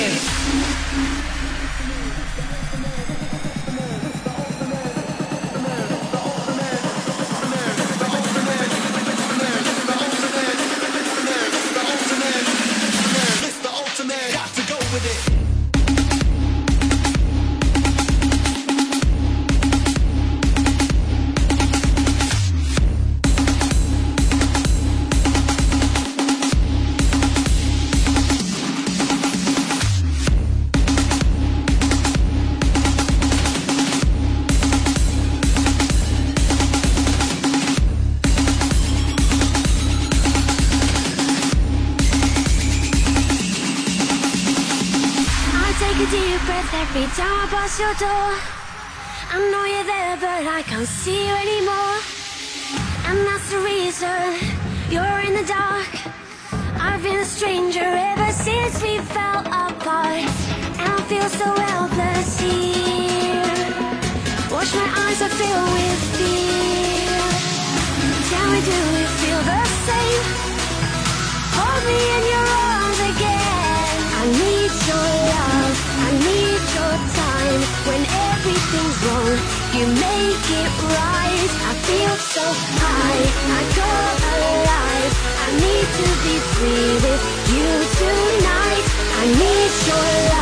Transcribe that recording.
Yes. Your door. I know you're there, but I can't see you anymore. And that's the reason you're in the dark. I've been a stranger ever since we fell apart. And I feel so helpless here. Watch my eyes you make it right. I feel so high, I go alive. I need to be free with you tonight. I need your love.